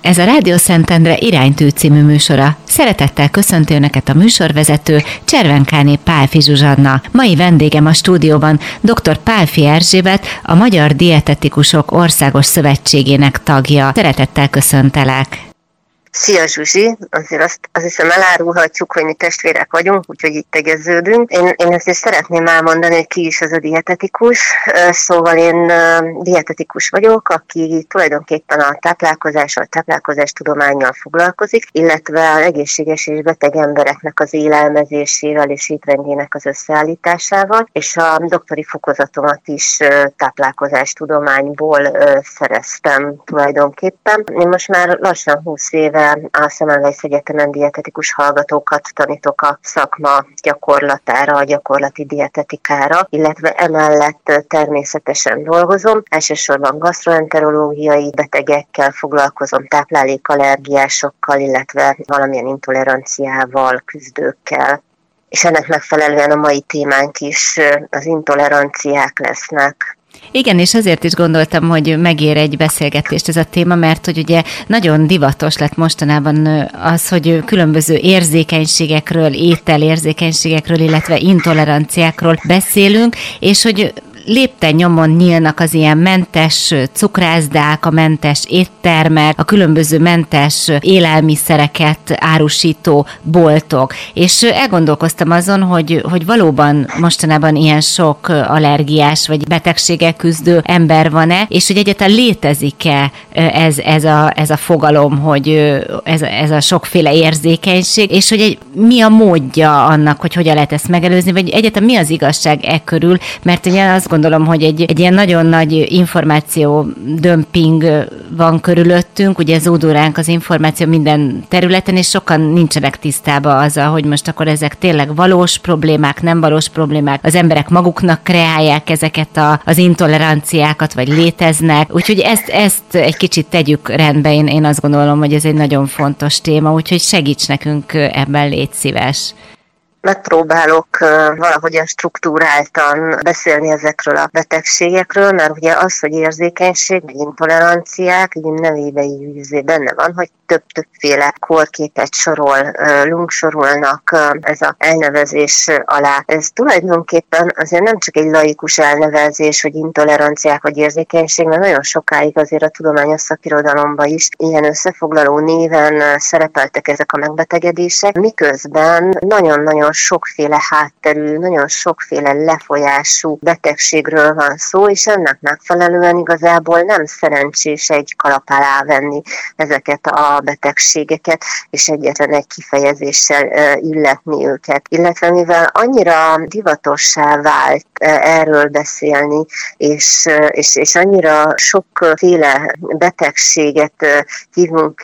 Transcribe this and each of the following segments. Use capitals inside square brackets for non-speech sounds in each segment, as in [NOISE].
Ez a Rádió Szentendre iránytű című műsora. Szeretettel köszönti Önöket a műsorvezető Cservenkáné Pálfi Zsuzsanna. Mai vendégem a stúdióban dr. Pálfi Erzsébet, a Magyar Dietetikusok Országos Szövetségének tagja. Szeretettel köszöntelek. Szia Zsuzsi, azért azt, azt hiszem elárulhatjuk, hogy mi testvérek vagyunk, úgyhogy itt tegeződünk. Én, én is szeretném elmondani, hogy ki is az a dietetikus. Szóval én dietetikus vagyok, aki tulajdonképpen a táplálkozással, táplálkozás tudományjal foglalkozik, illetve a egészséges és beteg embereknek az élelmezésével és étrendjének az összeállításával, és a doktori fokozatomat is táplálkozás tudományból szereztem tulajdonképpen. Én most már lassan 20 éve a Semmelweis Egyetemen dietetikus hallgatókat tanítok a szakma gyakorlatára, a gyakorlati dietetikára, illetve emellett természetesen dolgozom. Elsősorban gastroenterológiai betegekkel foglalkozom, táplálékallergiásokkal, illetve valamilyen intoleranciával küzdőkkel és ennek megfelelően a mai témánk is az intoleranciák lesznek. Igen, és azért is gondoltam, hogy megér egy beszélgetést ez a téma, mert hogy ugye nagyon divatos lett mostanában az, hogy különböző érzékenységekről, ételérzékenységekről, illetve intoleranciákról beszélünk, és hogy lépten nyomon nyílnak az ilyen mentes cukrászdák, a mentes éttermek, a különböző mentes élelmiszereket árusító boltok. És elgondolkoztam azon, hogy, hogy valóban mostanában ilyen sok allergiás vagy betegséggel küzdő ember van-e, és hogy egyáltalán létezik-e ez, ez, a, ez a fogalom, hogy ez, ez a sokféle érzékenység, és hogy egy, mi a módja annak, hogy hogyan lehet ezt megelőzni, vagy egyáltalán mi az igazság e körül, mert én azt gondolom, hogy egy, egy ilyen nagyon nagy információ dömping van körülöttünk, ugye zúdul az információ minden területen, és sokan nincsenek tisztában azzal, hogy most akkor ezek tényleg valós problémák, nem valós problémák, az emberek maguknak kreálják ezeket a, az intoleranciákat, vagy léteznek, úgyhogy ezt, ezt egy kicsit tegyük rendbe, én, én azt gondolom, hogy ez egy nagyon fontos téma, úgyhogy segíts nekünk ebben, légy szíves megpróbálok valahogyan struktúráltan beszélni ezekről a betegségekről, mert ugye az, hogy érzékenység, meg intoleranciák, így nevében így benne van, hogy több-többféle korképet sorol, lunk sorolnak ez a elnevezés alá. Ez tulajdonképpen azért nem csak egy laikus elnevezés, hogy intoleranciák vagy érzékenység, mert nagyon sokáig azért a tudományos szakirodalomban is ilyen összefoglaló néven szerepeltek ezek a megbetegedések, miközben nagyon-nagyon sokféle hátterű, nagyon sokféle lefolyású betegségről van szó, és ennek megfelelően igazából nem szerencsés egy kalap alá venni ezeket a betegségeket, és egyetlen egy kifejezéssel illetni őket. Illetve mivel annyira divatossá vált erről beszélni, és, és, és annyira sokféle betegséget hívunk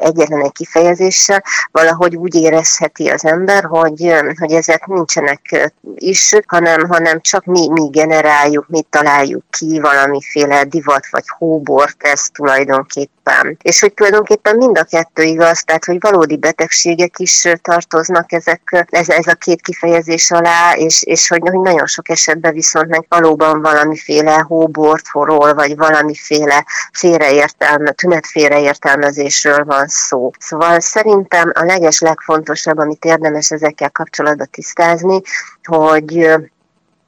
egyetlen egy kifejezéssel, valahogy úgy érezheti az ember, hogy, hogy ezek nincsenek is, hanem, hanem csak mi, mi generáljuk, mi találjuk ki valamiféle divat vagy hóbort, ez tulajdonképpen. És hogy tulajdonképpen mind a kettő igaz, tehát hogy valódi betegségek is tartoznak ezek, ez, ez a két kifejezés alá, és, és hogy, hogy nagyon sok esetben viszont meg valóban valamiféle hóbort forol, vagy valamiféle félreértelme, tünet félreértelmezésről van szó. Szóval szerintem a leges legfontosabb, amit érdemes ezekkel kapcsolatban tisztázni, hogy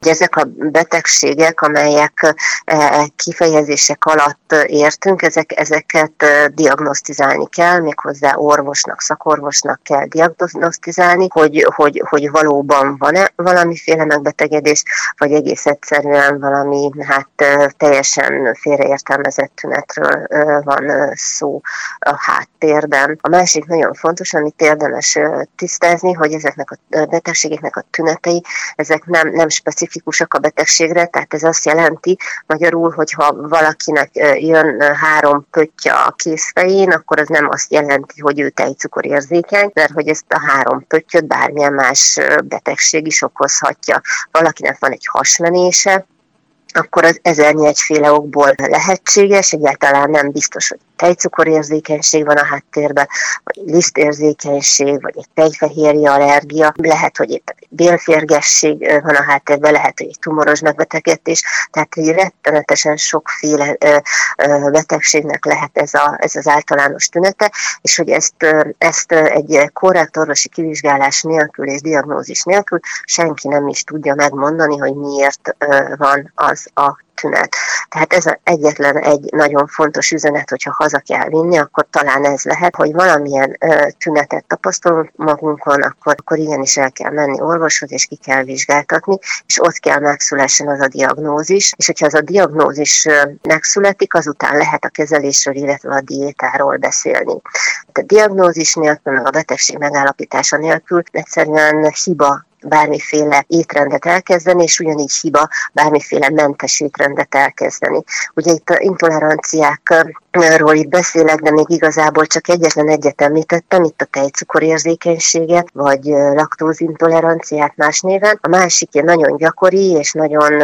ezek a betegségek, amelyek e, kifejezések alatt értünk, ezek, ezeket e, diagnosztizálni kell, méghozzá orvosnak, szakorvosnak kell diagnosztizálni, hogy, hogy, hogy valóban van-e valamiféle megbetegedés, vagy egész egyszerűen valami hát e, teljesen félreértelmezett tünetről van szó a háttérben. A másik nagyon fontos, amit érdemes tisztázni, hogy ezeknek a betegségeknek a tünetei, ezek nem, nem specifikus specifikusak a betegségre, tehát ez azt jelenti magyarul, hogyha valakinek jön három pöttya a készfején, akkor az nem azt jelenti, hogy ő tejcukorérzékeny, mert hogy ezt a három pöttyöt bármilyen más betegség is okozhatja. Valakinek van egy hasmenése, akkor az ezernyi egyféle okból lehetséges, egyáltalán nem biztos, hogy tejcukorérzékenység van a háttérben, vagy lisztérzékenység, vagy egy tejfehérje allergia, lehet, hogy itt bélférgesség van a háttérben, lehet, hogy egy tumoros megbetegedés, tehát egy rettenetesen sokféle betegségnek lehet ez, a, ez az általános tünete, és hogy ezt, ezt egy korrekt orvosi kivizsgálás nélkül és diagnózis nélkül senki nem is tudja megmondani, hogy miért van az a tünet. Tehát ez egyetlen egy nagyon fontos üzenet, hogyha haza kell vinni, akkor talán ez lehet, hogy valamilyen ö, tünetet tapasztalunk magunkon, akkor, akkor igenis el kell menni orvoshoz, és ki kell vizsgáltatni, és ott kell megszülessen az a diagnózis, és hogyha az a diagnózis megszületik, azután lehet a kezelésről, illetve a diétáról beszélni. A diagnózis nélkül, a betegség megállapítása nélkül egyszerűen hiba bármiféle étrendet elkezdeni, és ugyanígy hiba bármiféle mentes étrendet elkezdeni. Ugye itt a intoleranciákról itt beszélek, de még igazából csak egyetlen egyet említettem, itt a tejcukorérzékenységet, vagy laktózintoleranciát más néven. A másik ilyen nagyon gyakori és nagyon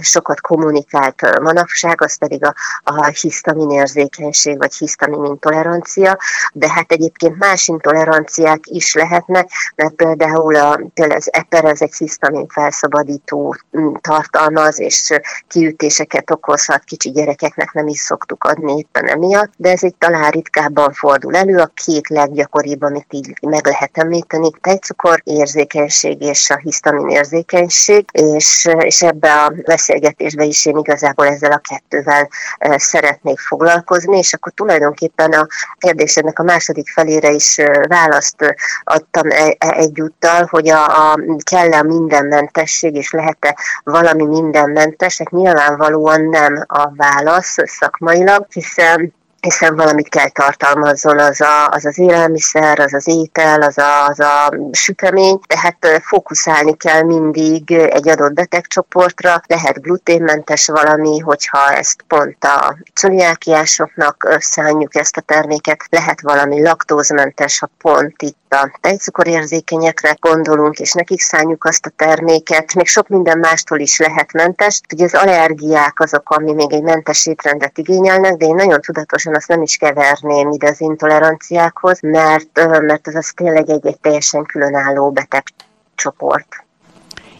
sokat kommunikált manapság, az pedig a, a hisztaminérzékenység, vagy hisztaminintolerancia, de hát egyébként más intoleranciák is lehetnek, mert például, a, például az eper az egy hisztamin felszabadító mm, tartalmaz, és kiütéseket okozhat, kicsi gyerekeknek nem is szoktuk adni éppen emiatt, de ez egy talán ritkábban fordul elő, a két leggyakoribb, amit így meg lehet említeni, tejcukor érzékenység és a hisztamin érzékenység, és, és ebbe a beszélgetésbe is én igazából ezzel a kettővel szeretnék foglalkozni, és akkor tulajdonképpen a kérdésednek a második felére is választ adtam e, e, egyúttal, hogy a, a kell-e mindenmentesség, és lehet-e valami mindenmentes, hát nyilvánvalóan nem a válasz szakmailag, hiszen hiszen valamit kell tartalmazzon az a, az, az élelmiszer, az az étel, az a, az a sütemény, tehát fókuszálni kell mindig egy adott betegcsoportra, lehet gluténmentes valami, hogyha ezt pont a cöliákiásoknak szánjuk ezt a terméket, lehet valami laktózmentes, ha pont itt a tejcukorérzékenyekre gondolunk, és nekik szánjuk azt a terméket, még sok minden mástól is lehet mentes. Ugye az allergiák azok, ami még egy mentes étrendet igényelnek, de én nagyon tudatosan azt nem is keverném ide az intoleranciákhoz, mert, mert az, az tényleg egy, egy teljesen különálló betegcsoport.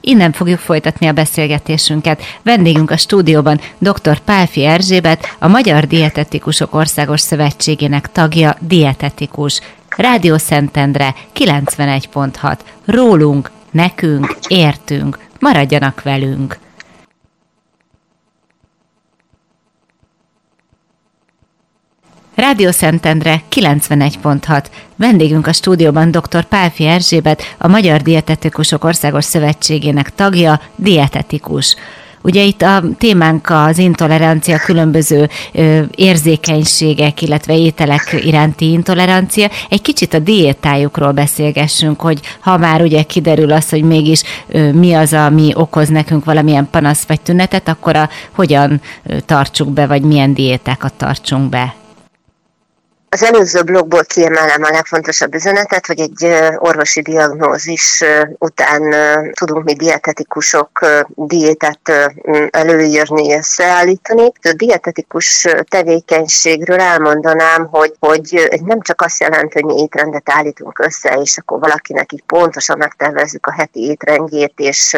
Innen fogjuk folytatni a beszélgetésünket. Vendégünk a stúdióban dr. Pálfi Erzsébet, a Magyar Dietetikusok Országos Szövetségének tagja, dietetikus. Rádió Szentendre 91.6. Rólunk, nekünk, értünk. Maradjanak velünk! Rádió Szentendre 91.6. Vendégünk a stúdióban dr. Pálfi Erzsébet, a Magyar Dietetikusok Országos Szövetségének tagja, dietetikus. Ugye itt a témánk az intolerancia, különböző ö, érzékenységek, illetve ételek iránti intolerancia. Egy kicsit a diétájukról beszélgessünk, hogy ha már ugye kiderül az, hogy mégis ö, mi az, ami okoz nekünk valamilyen panasz vagy tünetet, akkor a, hogyan tartsuk be, vagy milyen diétákat tartsunk be. Az előző blogból kiemelem a legfontosabb üzenetet, hogy egy orvosi diagnózis után tudunk mi dietetikusok diétát előírni, összeállítani. A dietetikus tevékenységről elmondanám, hogy, hogy nem csak azt jelenti, hogy mi étrendet állítunk össze, és akkor valakinek így pontosan megtervezzük a heti étrendjét, és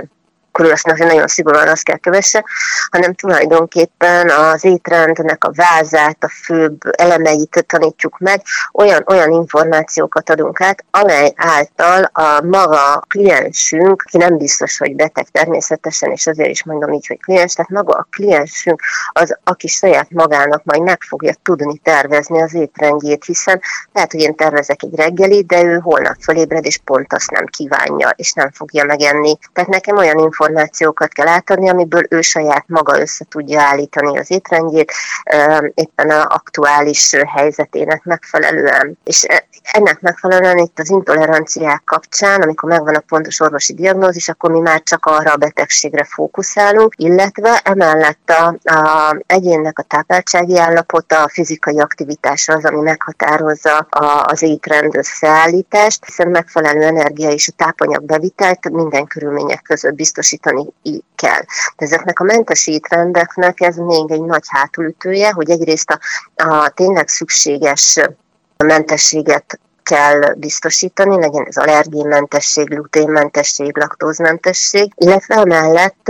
akkor azt nagyon szigorúan azt kell kövesse, hanem tulajdonképpen az étrendnek a vázát, a főbb elemeit tanítjuk meg, olyan, olyan információkat adunk át, amely által a maga kliensünk, aki nem biztos, hogy beteg természetesen, és azért is mondom így, hogy kliens, tehát maga a kliensünk az, aki saját magának majd meg fogja tudni tervezni az étrendjét, hiszen lehet, hogy én tervezek egy reggelit, de ő holnap fölébred, és pont azt nem kívánja, és nem fogja megenni. Tehát nekem olyan információ információkat kell átadni, amiből ő saját maga össze tudja állítani az étrendjét éppen a aktuális helyzetének megfelelően. És e, ennek megfelelően itt az intoleranciák kapcsán, amikor megvan a pontos orvosi diagnózis, akkor mi már csak arra a betegségre fókuszálunk, illetve emellett a, a egyénnek a tápláltsági állapota, a fizikai aktivitása az, ami meghatározza a, az étrend összeállítást, hiszen megfelelő energia és a tápanyag bevitelt minden körülmények között biztosít biztosítani kell. Ezeknek a mentes étrendeknek ez még egy nagy hátulütője, hogy egyrészt a, a tényleg szükséges mentességet kell biztosítani, legyen ez allergénmentesség, gluténmentesség, laktózmentesség, illetve emellett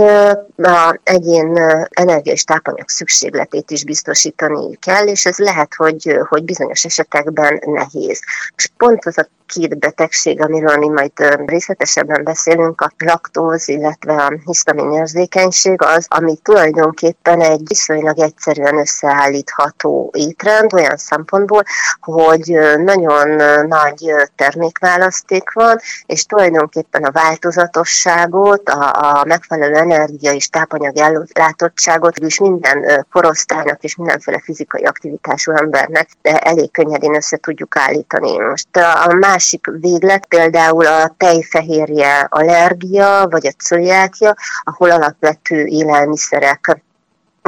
a egyén energia és tápanyag szükségletét is biztosítani kell, és ez lehet, hogy, hogy bizonyos esetekben nehéz. És pont az a két betegség, amiről mi majd részletesebben beszélünk, a laktóz, illetve a hisztamin érzékenység az, ami tulajdonképpen egy viszonylag egyszerűen összeállítható étrend olyan szempontból, hogy nagyon nagy termékválaszték van, és tulajdonképpen a változatosságot, a, a megfelelő energia és tápanyag ellátottságot is minden korosztálynak és mindenféle fizikai aktivitású embernek elég könnyedén össze tudjuk állítani. Most a másik véglet például a tejfehérje allergia, vagy a cöliákia, ahol alapvető élelmiszerek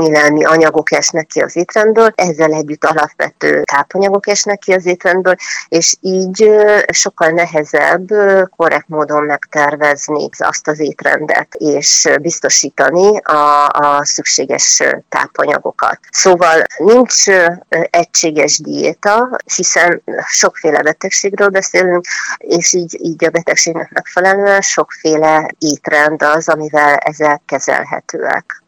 élelmi anyagok esnek ki az étrendből, ezzel együtt alapvető tápanyagok esnek ki az étrendből, és így sokkal nehezebb korrekt módon megtervezni azt az étrendet, és biztosítani a, a szükséges tápanyagokat. Szóval nincs egységes diéta, hiszen sokféle betegségről beszélünk, és így, így a betegségnek megfelelően sokféle étrend az, amivel ezek kezelhetőek.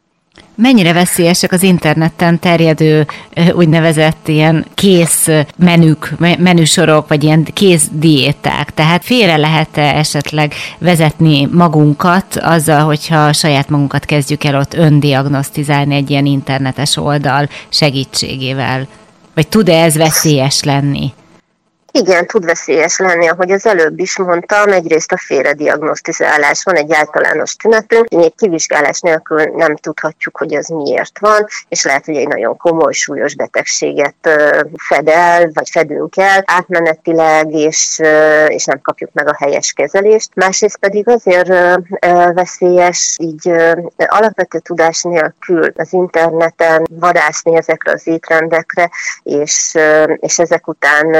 Mennyire veszélyesek az interneten terjedő úgynevezett ilyen kész menük, menüsorok, vagy ilyen kész diéták? Tehát félre lehet-e esetleg vezetni magunkat azzal, hogyha saját magunkat kezdjük el ott öndiagnosztizálni egy ilyen internetes oldal segítségével? Vagy tud-e ez veszélyes lenni? Igen, tud veszélyes lenni, ahogy az előbb is mondtam, egyrészt a félrediagnosztizálás van, egy általános tünetünk, még kivizsgálás nélkül nem tudhatjuk, hogy az miért van, és lehet, hogy egy nagyon komoly, súlyos betegséget fed el, vagy fedünk el átmenetileg, és, és nem kapjuk meg a helyes kezelést. Másrészt pedig azért veszélyes így alapvető tudás nélkül az interneten vadászni ezekre az étrendekre, és, és ezek után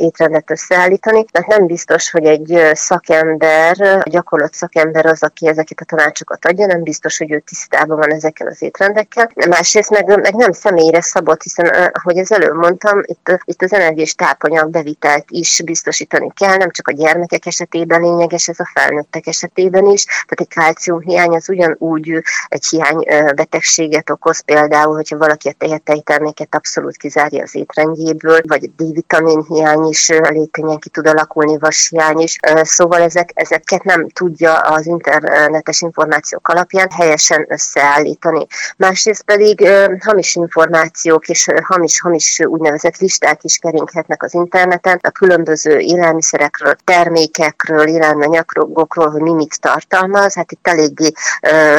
étrendet összeállítani. Tehát nem biztos, hogy egy szakember, gyakorlott szakember az, aki ezeket a tanácsokat adja, nem biztos, hogy ő tisztában van ezekkel az étrendekkel. Másrészt meg, meg nem személyre szabott, hiszen, ahogy az előbb mondtam, itt, itt az energiás tápanyag bevitelt is biztosítani kell, nem csak a gyermekek esetében lényeges, ez a felnőttek esetében is. Tehát egy kálciumhiány az ugyanúgy egy hiány betegséget okoz, például, hogyha valaki a tejterméket abszolút kizárja az étrendjéből, vagy D-vitamin hiány is elég könnyen ki tud alakulni, vashiány is. Szóval ezek, ezeket nem tudja az internetes információk alapján helyesen összeállítani. Másrészt pedig hamis információk és hamis-hamis úgynevezett listák is keringhetnek az interneten a különböző élelmiszerekről, termékekről, élelmanyagokról, hogy mi mit tartalmaz. Hát itt eléggé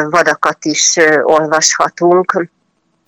vadakat is olvashatunk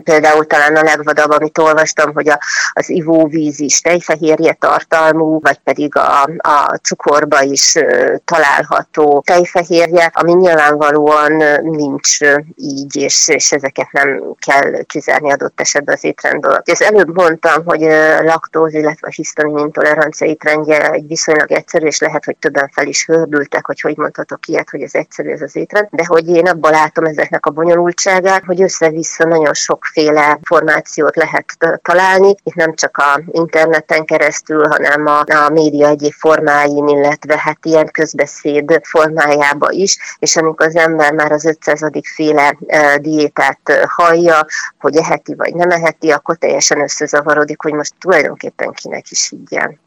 Például talán a legvadabb, amit olvastam, hogy a, az ivóvíz is tejfehérje tartalmú, vagy pedig a, a cukorba is található tejfehérje, ami nyilvánvalóan nincs így, és, és ezeket nem kell kizárni adott esetben az étrendből. Az előbb mondtam, hogy laktóz, illetve hisztamin intolerancia étrendje egy viszonylag egyszerű, és lehet, hogy többen fel is hördültek, hogy hogy mondhatok ilyet, hogy ez egyszerű ez az étrend, de hogy én abban látom ezeknek a bonyolultságát, hogy össze-vissza nagyon sok sokféle formációt lehet találni. Itt nem csak a interneten keresztül, hanem a, a média egyéb formáin, illetve hát ilyen közbeszéd formájába is, és amikor az ember már az 500. féle diétát hallja, hogy eheti vagy nem eheti, akkor teljesen összezavarodik, hogy most tulajdonképpen kinek is higgyen.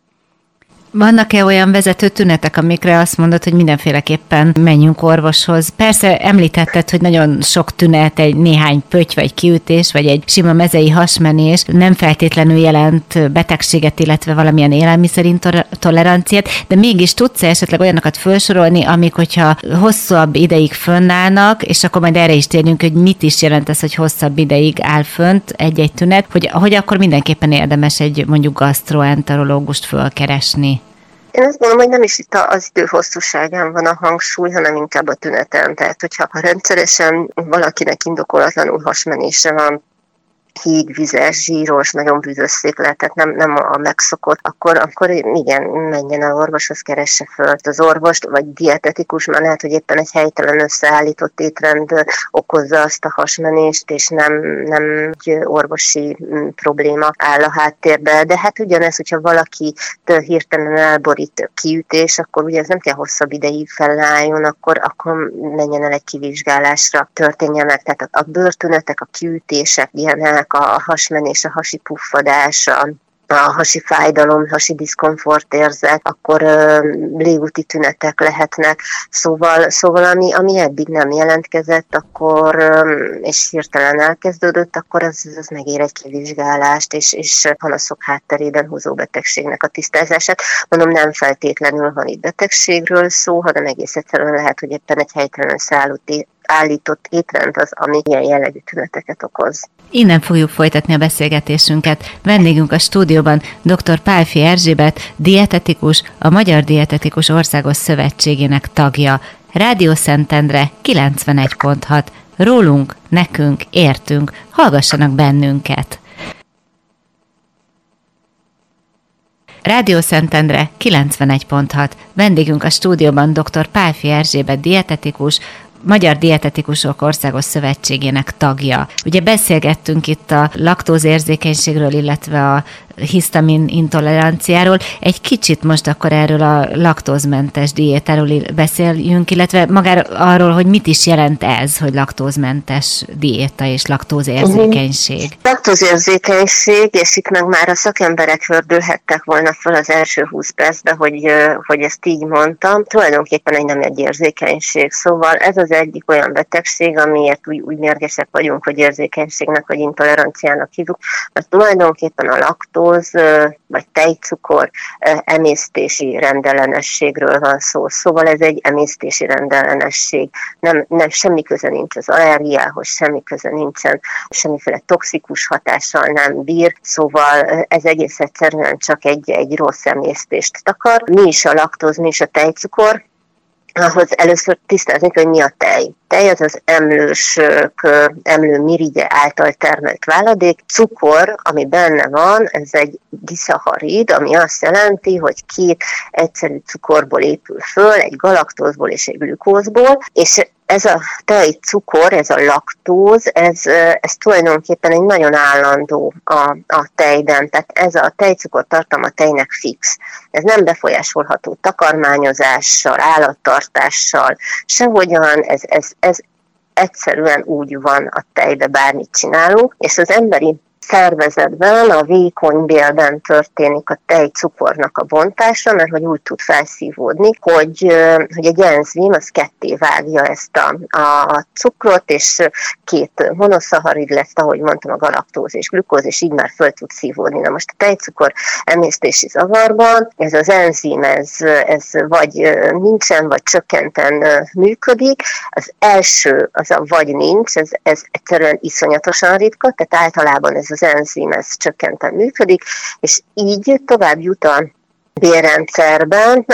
Vannak-e olyan vezető tünetek, amikre azt mondod, hogy mindenféleképpen menjünk orvoshoz? Persze említetted, hogy nagyon sok tünet, egy néhány pöty vagy kiütés, vagy egy sima mezei hasmenés nem feltétlenül jelent betegséget, illetve valamilyen élelmiszerintoleranciát, de mégis tudsz -e esetleg olyanokat felsorolni, amik, hogyha hosszabb ideig fönnállnak, és akkor majd erre is térjünk, hogy mit is jelent ez, hogy hosszabb ideig áll fönt egy-egy tünet, hogy, hogy akkor mindenképpen érdemes egy mondjuk gastroenterológust fölkeresni. Én azt gondolom, hogy nem is itt az idő hosszúságán van a hangsúly, hanem inkább a tüneten. Tehát, hogyha rendszeresen valakinek indokolatlanul hasmenése van, híg, vizes, zsíros, nagyon bűzösszék lehet, tehát nem, nem a megszokott, akkor, akkor igen, menjen a orvoshoz, keresse föl az orvost, vagy dietetikus, mert lehet, hogy éppen egy helytelen összeállított étrend okozza azt a hasmenést, és nem, nem egy orvosi mm, probléma áll a háttérbe. De hát ugyanez, hogyha valaki hirtelen elborít kiütés, akkor ugye ez nem kell hosszabb ideig felálljon, akkor, akkor menjen el egy kivizsgálásra, történjen meg. Tehát a bőrtünetek, a kiütések, ilyenek, a hasmenés, a hasi puffadás, a a hasi fájdalom, hasi diszkomfort érzet, akkor ö, légúti tünetek lehetnek. Szóval, szóval ami, ami eddig nem jelentkezett, akkor ö, és hirtelen elkezdődött, akkor az, az megér egy kivizsgálást, és, és panaszok hátterében húzó betegségnek a tisztázását. Mondom, nem feltétlenül van itt betegségről szó, hanem egész egyszerűen lehet, hogy éppen egy helytelen szállott állított étrend az, ami ilyen jellegű tüneteket okoz. Innen fogjuk folytatni a beszélgetésünket. Vendégünk a stúdióban dr. Pálfi Erzsébet, dietetikus, a Magyar Dietetikus Országos Szövetségének tagja. Rádió Szentendre 91.6. Rólunk, nekünk, értünk, hallgassanak bennünket! Rádió Szentendre 91.6. Vendégünk a stúdióban dr. Pálfi Erzsébet dietetikus, Magyar Dietetikusok Országos Szövetségének tagja. Ugye beszélgettünk itt a laktózérzékenységről, illetve a hisztamin intoleranciáról. Egy kicsit most akkor erről a laktózmentes diétáról beszéljünk, illetve magáról arról, hogy mit is jelent ez, hogy laktózmentes diéta és laktózérzékenység. Uh-huh. Laktózérzékenység, és itt meg már a szakemberek hördülhettek volna fel az első 20 percbe, hogy, hogy ezt így mondtam. Tulajdonképpen egy nem egy érzékenység. Szóval ez az egyik olyan betegség, amiért úgy, úgy mérgesek vagyunk, hogy érzékenységnek vagy intoleranciának hívjuk, mert tulajdonképpen a laktó laktóz vagy tejcukor emésztési rendellenességről van szó. Szóval ez egy emésztési rendellenesség. Nem, nem semmi köze nincs az allergiához, semmi köze nincsen, semmiféle toxikus hatással nem bír, szóval ez egész egyszerűen csak egy, egy rossz emésztést takar. Mi is a laktóz, mi is a tejcukor? Ahhoz először tisztázni, hogy mi a tej. Tej az az emlősök, emlő mirigye által termelt váladék. Cukor, ami benne van, ez egy diszaharid, ami azt jelenti, hogy két egyszerű cukorból épül föl, egy galaktózból és egy glükózból, és ez a tejcukor, ez a laktóz, ez, ez tulajdonképpen egy nagyon állandó a, a tejben, tehát ez a tejcukor tartalma tejnek fix. Ez nem befolyásolható takarmányozással, állattartással, sehogyan, ez, ez, ez egyszerűen úgy van a tejbe, bármit csinálunk, és az emberi szervezetben, a vékony bélben történik a tejcukornak a bontása, mert hogy úgy tud felszívódni, hogy, hogy egy enzim az ketté vágja ezt a, a cukrot, és két monoszaharid lesz, ahogy mondtam, a galaktóz és glükóz, és így már föl tud szívódni. Na most a tejcukor emésztési zavarban ez az enzim, ez, ez vagy nincsen, vagy csökkenten működik. Az első, az a vagy nincs, ez, ez egyszerűen iszonyatosan ritka, tehát általában ez az enzim ez csökkenten működik, és így tovább jut a bélrendszerben,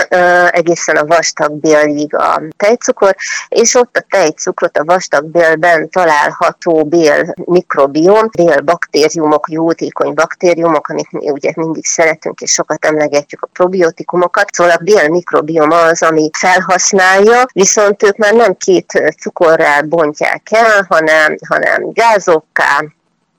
egészen a vastag bélig a tejcukor, és ott a tejcukrot a vastag bélben található bél mikrobiom, bél baktériumok, jótékony baktériumok, amit mi ugye mindig szeretünk és sokat emlegetjük a probiotikumokat, szóval a bél mikrobiom az, ami felhasználja, viszont ők már nem két cukorral bontják el, hanem, hanem gázokká,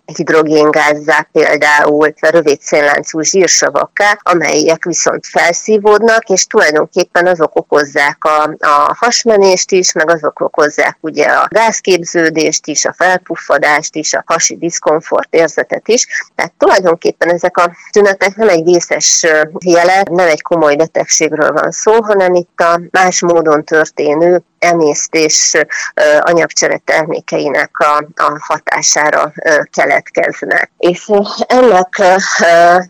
hidrogéngázzá például rövid szénláncú zsírsavakká, amelyek viszont felszívódnak, és tulajdonképpen azok okozzák a, a hasmenést is, meg azok okozzák ugye a gázképződést is, a felpuffadást is, a hasi diszkomfort érzetet is. Tehát tulajdonképpen ezek a tünetek nem egy vészes jele, nem egy komoly betegségről van szó, hanem itt a más módon történő emésztés anyagcsere termékeinek a, a hatására keletkeznek. És ennek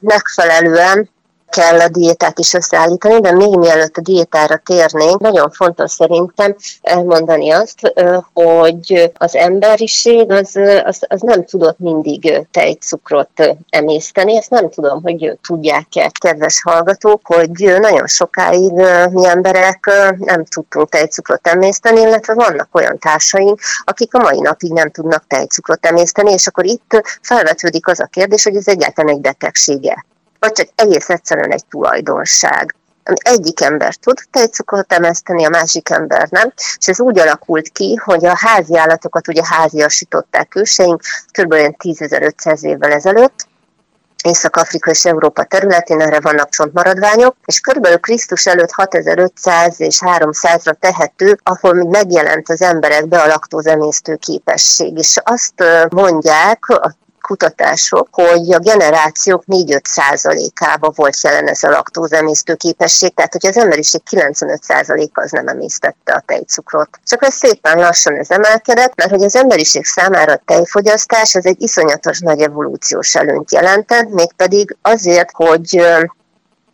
megfelelően kell a diétát is összeállítani, de még mielőtt a diétára térnénk, nagyon fontos szerintem elmondani azt, hogy az emberiség az, az, az nem tudott mindig tejcukrot emészteni. Ezt nem tudom, hogy tudják-e, kedves hallgatók, hogy nagyon sokáig mi emberek nem tudtunk tejcukrot emészteni, illetve vannak olyan társaink, akik a mai napig nem tudnak tejcukrot emészteni, és akkor itt felvetődik az a kérdés, hogy ez egyáltalán egy betegsége vagy csak egész egyszerűen egy tulajdonság egyik ember tud tejcukrot emészteni, a másik ember nem. És ez úgy alakult ki, hogy a házi állatokat ugye háziasították őseink kb. 10.500 évvel ezelőtt, Észak-Afrika és Európa területén erre vannak csontmaradványok, és körülbelül Krisztus előtt 6500 és 300-ra tehető, ahol megjelent az emberekbe a laktózemésztő képesség. És azt mondják a kutatások, hogy a generációk 4-5 százalékába volt jelen ez a laktózemésztő képesség, tehát hogy az emberiség 95 százaléka az nem emésztette a tejcukrot. Csak ez szépen lassan ez emelkedett, mert hogy az emberiség számára a tejfogyasztás az egy iszonyatos nagy evolúciós előnyt jelentett, mégpedig azért, hogy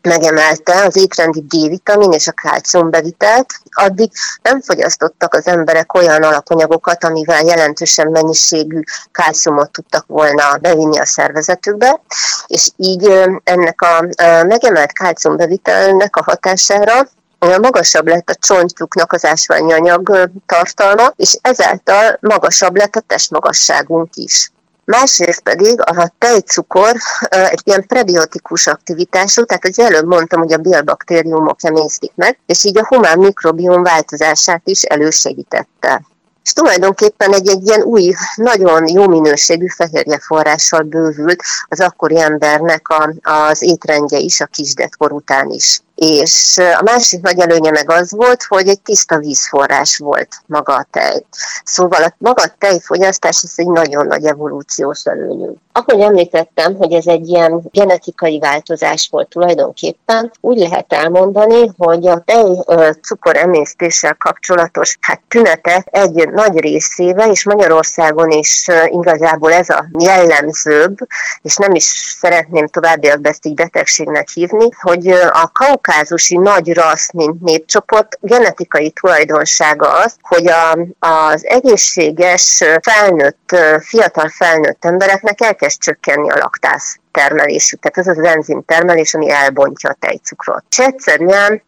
megemelte az étrendi D-vitamin és a kálcium bevitelt, addig nem fogyasztottak az emberek olyan alapanyagokat, amivel jelentősen mennyiségű kálciumot tudtak volna bevinni a szervezetükbe, és így ennek a megemelt kálciumbevitelnek a hatására olyan magasabb lett a csontjuknak az ásványi anyag tartalma, és ezáltal magasabb lett a testmagasságunk is. Másrészt pedig a tejcukor egy ilyen prebiotikus aktivitású, tehát az előbb mondtam, hogy a bélbaktériumok emésztik meg, és így a humán mikrobiom változását is elősegítette. És tulajdonképpen egy, egy ilyen új, nagyon jó minőségű fehérje forrással bővült az akkori embernek a, az étrendje is, a kisdetkor után is és a másik nagy előnye meg az volt, hogy egy tiszta vízforrás volt maga a tej. Szóval a maga a tejfogyasztás ez egy nagyon nagy evolúciós előnyű. Ahogy említettem, hogy ez egy ilyen genetikai változás volt tulajdonképpen, úgy lehet elmondani, hogy a tej cukor emésztéssel kapcsolatos hát tünetek egy nagy részével, és Magyarországon is igazából ez a jellemzőbb, és nem is szeretném továbbiakban ezt így betegségnek hívni, hogy a kaukázus kaukázusi nagy rassz, mint népcsoport genetikai tulajdonsága az, hogy a, az egészséges felnőtt, fiatal felnőtt embereknek elkezd csökkenni a laktász termelésük. Tehát ez az enzim termelés, ami elbontja a tejcukrot. És egyszerűen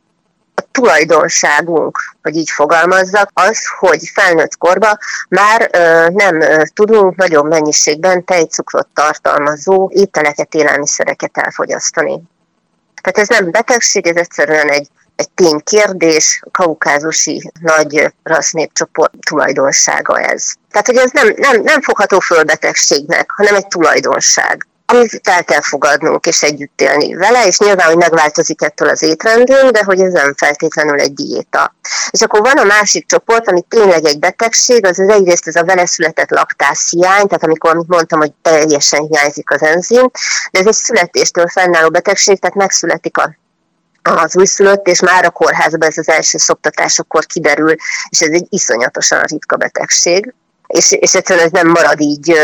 a tulajdonságunk, hogy így fogalmazzak, az, hogy felnőtt korba már ö, nem ö, tudunk nagyon mennyiségben tejcukrot tartalmazó ételeket, élelmiszereket elfogyasztani. Tehát ez nem betegség, ez egyszerűen egy, egy ténykérdés, kaukázusi nagy rassznépcsoport tulajdonsága ez. Tehát, hogy ez nem, nem, nem fogható fölbetegségnek, hanem egy tulajdonság amit el kell fogadnunk és együtt élni vele, és nyilván, hogy megváltozik ettől az étrendünk, de hogy ez nem feltétlenül egy diéta. És akkor van a másik csoport, ami tényleg egy betegség, az az egyrészt ez a vele született laktászhiány, tehát amikor, amit mondtam, hogy teljesen hiányzik az enzim, de ez egy születéstől fennálló betegség, tehát megszületik a az újszülött, és már a kórházban ez az első szoktatásokkor kiderül, és ez egy iszonyatosan ritka betegség, és, és egyszerűen ez nem marad így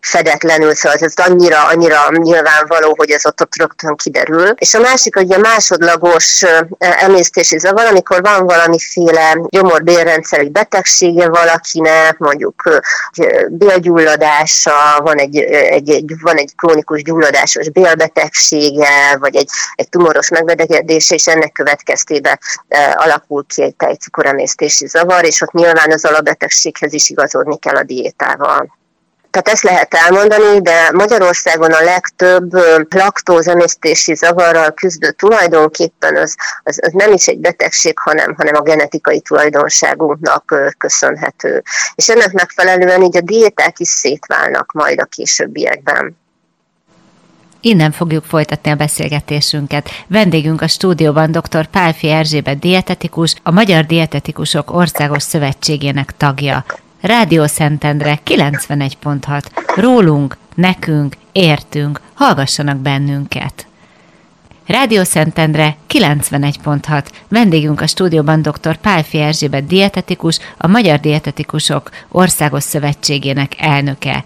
fedetlenül, szóval ez annyira, annyira nyilvánvaló, hogy ez ott, ott rögtön kiderül. És a másik, hogy a másodlagos emésztési zavar, amikor van valamiféle gyomorbélrendszeri betegsége valakinek, mondjuk bélgyulladása, van egy, egy, egy, van egy krónikus gyulladásos bélbetegsége, vagy egy, egy tumoros megbetegedés, és ennek következtében alakul ki egy tejcukoremésztési zavar, és ott nyilván az alapbetegséghez is igazodni kell a diétával. Tehát ezt lehet elmondani, de Magyarországon a legtöbb laktózemésztési zavarral küzdő tulajdonképpen az, az, az nem is egy betegség, hanem, hanem a genetikai tulajdonságunknak köszönhető. És ennek megfelelően így a diéták is szétválnak majd a későbbiekben. Innen fogjuk folytatni a beszélgetésünket. Vendégünk a stúdióban dr. Pálfi Erzsébet dietetikus, a Magyar Dietetikusok Országos Szövetségének tagja. Rádió Szentendre 91.6. Rólunk, nekünk, értünk, hallgassanak bennünket. Rádió Szentendre 91.6. Vendégünk a stúdióban dr. Pálfi Erzsébet dietetikus, a Magyar Dietetikusok Országos Szövetségének elnöke.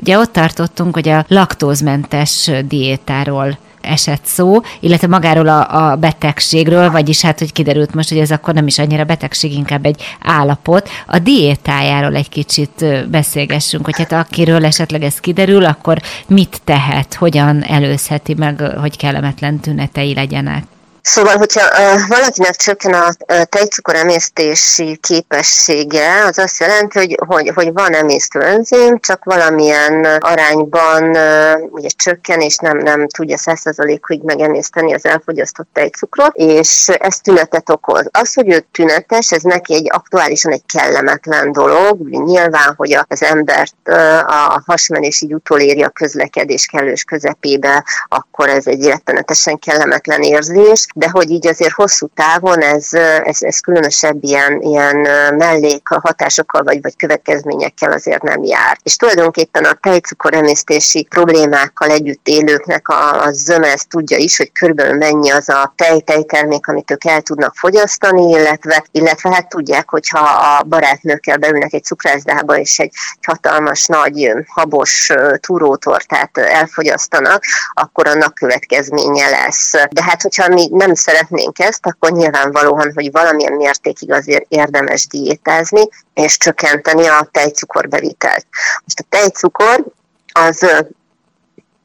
Ugye ott tartottunk, hogy a laktózmentes diétáról esett szó, illetve magáról a, a betegségről, vagyis hát, hogy kiderült most, hogy ez akkor nem is annyira betegség, inkább egy állapot. A diétájáról egy kicsit beszélgessünk, hogy hát akiről esetleg ez kiderül, akkor mit tehet, hogyan előzheti meg, hogy kellemetlen tünetei legyenek. Szóval, hogyha valakinek csökken a tejcukor emésztési képessége, az azt jelenti, hogy, hogy, hogy van emésztő enzim, csak valamilyen arányban ugye csökken, és nem, nem tudja 100%-ig megemészteni az elfogyasztott tejcukrot, és ez tünetet okoz. Az, hogy ő tünetes, ez neki egy aktuálisan egy kellemetlen dolog. Nyilván, hogy az embert a hasmenés így utoléri a közlekedés kellős közepébe, akkor ez egy rettenetesen kellemetlen érzés de hogy így azért hosszú távon ez, ez, ez különösebb ilyen, ilyen mellék hatásokkal vagy, vagy következményekkel azért nem jár. És tulajdonképpen a tejcukor emésztési problémákkal együtt élőknek a, a zöme ezt tudja is, hogy körülbelül mennyi az a tej-tejtermék, amit ők el tudnak fogyasztani, illetve, illetve hát tudják, hogyha a barátnőkkel beülnek egy cukrászdába, és egy, egy hatalmas nagy habos túrótortát elfogyasztanak, akkor annak következménye lesz. De hát, hogyha mi nem szeretnénk ezt, akkor nyilvánvalóan, hogy valamilyen mértékig azért érdemes diétázni, és csökkenteni a tejcukorbevitelt. Most a tejcukor az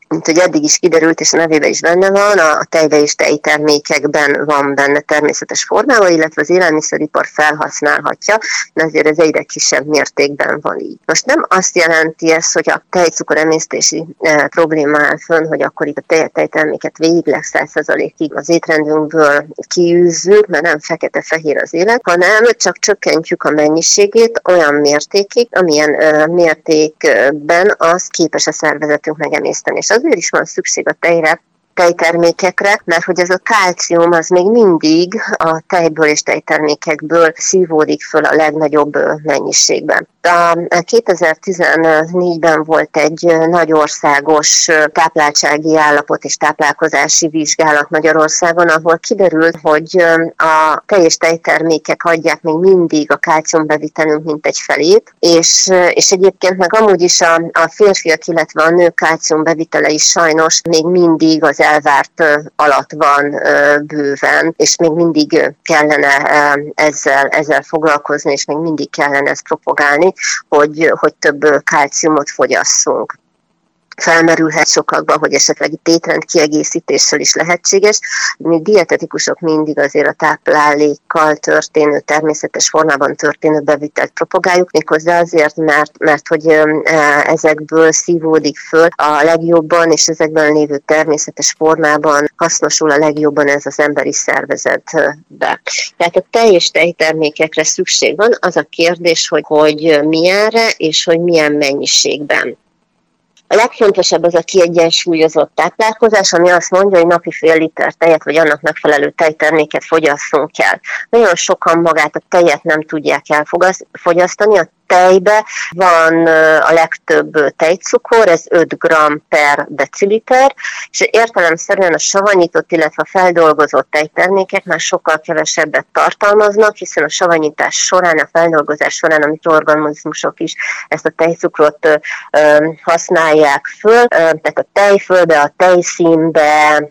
mint hogy eddig is kiderült, és a nevében is benne van, a tejbe és tejtermékekben van benne természetes formában, illetve az élelmiszeripar felhasználhatja, de azért ez egyre kisebb mértékben van így. Most nem azt jelenti ez, hogy a tejcukor emésztési e, probléma áll fönn, hogy akkor itt a tej, tejterméket végleg 100%-ig az étrendünkből kiűzzük, mert nem fekete-fehér az élet, hanem csak csökkentjük a mennyiségét olyan mértékig, amilyen e, mértékben az képes a szervezetünk megemészteni. És azért is van szükség a tejre, tejtermékekre, mert hogy ez a kálcium az még mindig a tejből és tejtermékekből szívódik föl a legnagyobb mennyiségben. A 2014-ben volt egy nagy országos tápláltsági állapot és táplálkozási vizsgálat Magyarországon, ahol kiderült, hogy a teljes tejtermékek adják még mindig a kálciumbevitelünk mint egy felét, és, és egyébként meg amúgy is a, a férfiak, illetve a nők kálciumbevitele is sajnos még mindig az elvárt alatt van bőven, és még mindig kellene ezzel, ezzel foglalkozni, és még mindig kellene ezt propagálni, hogy, hogy több kálciumot fogyasszunk felmerülhet sokakban, hogy esetleg itt étrend kiegészítéssel is lehetséges. Mi dietetikusok mindig azért a táplálékkal történő, természetes formában történő bevitelt propagáljuk, méghozzá azért, mert, mert hogy ezekből szívódik föl a legjobban, és ezekben lévő természetes formában hasznosul a legjobban ez az emberi szervezetbe. Tehát a teljes tejtermékekre szükség van, az a kérdés, hogy, hogy milyenre és hogy milyen mennyiségben. A legfontosabb az a kiegyensúlyozott táplálkozás, ami azt mondja, hogy napi fél liter tejet vagy annak megfelelő tejterméket fogyasszunk kell. Nagyon sokan magát a tejet nem tudják elfogyasztani, a tejbe. Van a legtöbb tejcukor, ez 5 g per deciliter, és értelemszerűen a savanyított, illetve a feldolgozott tejtermékek már sokkal kevesebbet tartalmaznak, hiszen a savanyítás során, a feldolgozás során a mikroorganizmusok is ezt a tejcukrot használják föl, tehát a tejfölbe, a tejszínbe,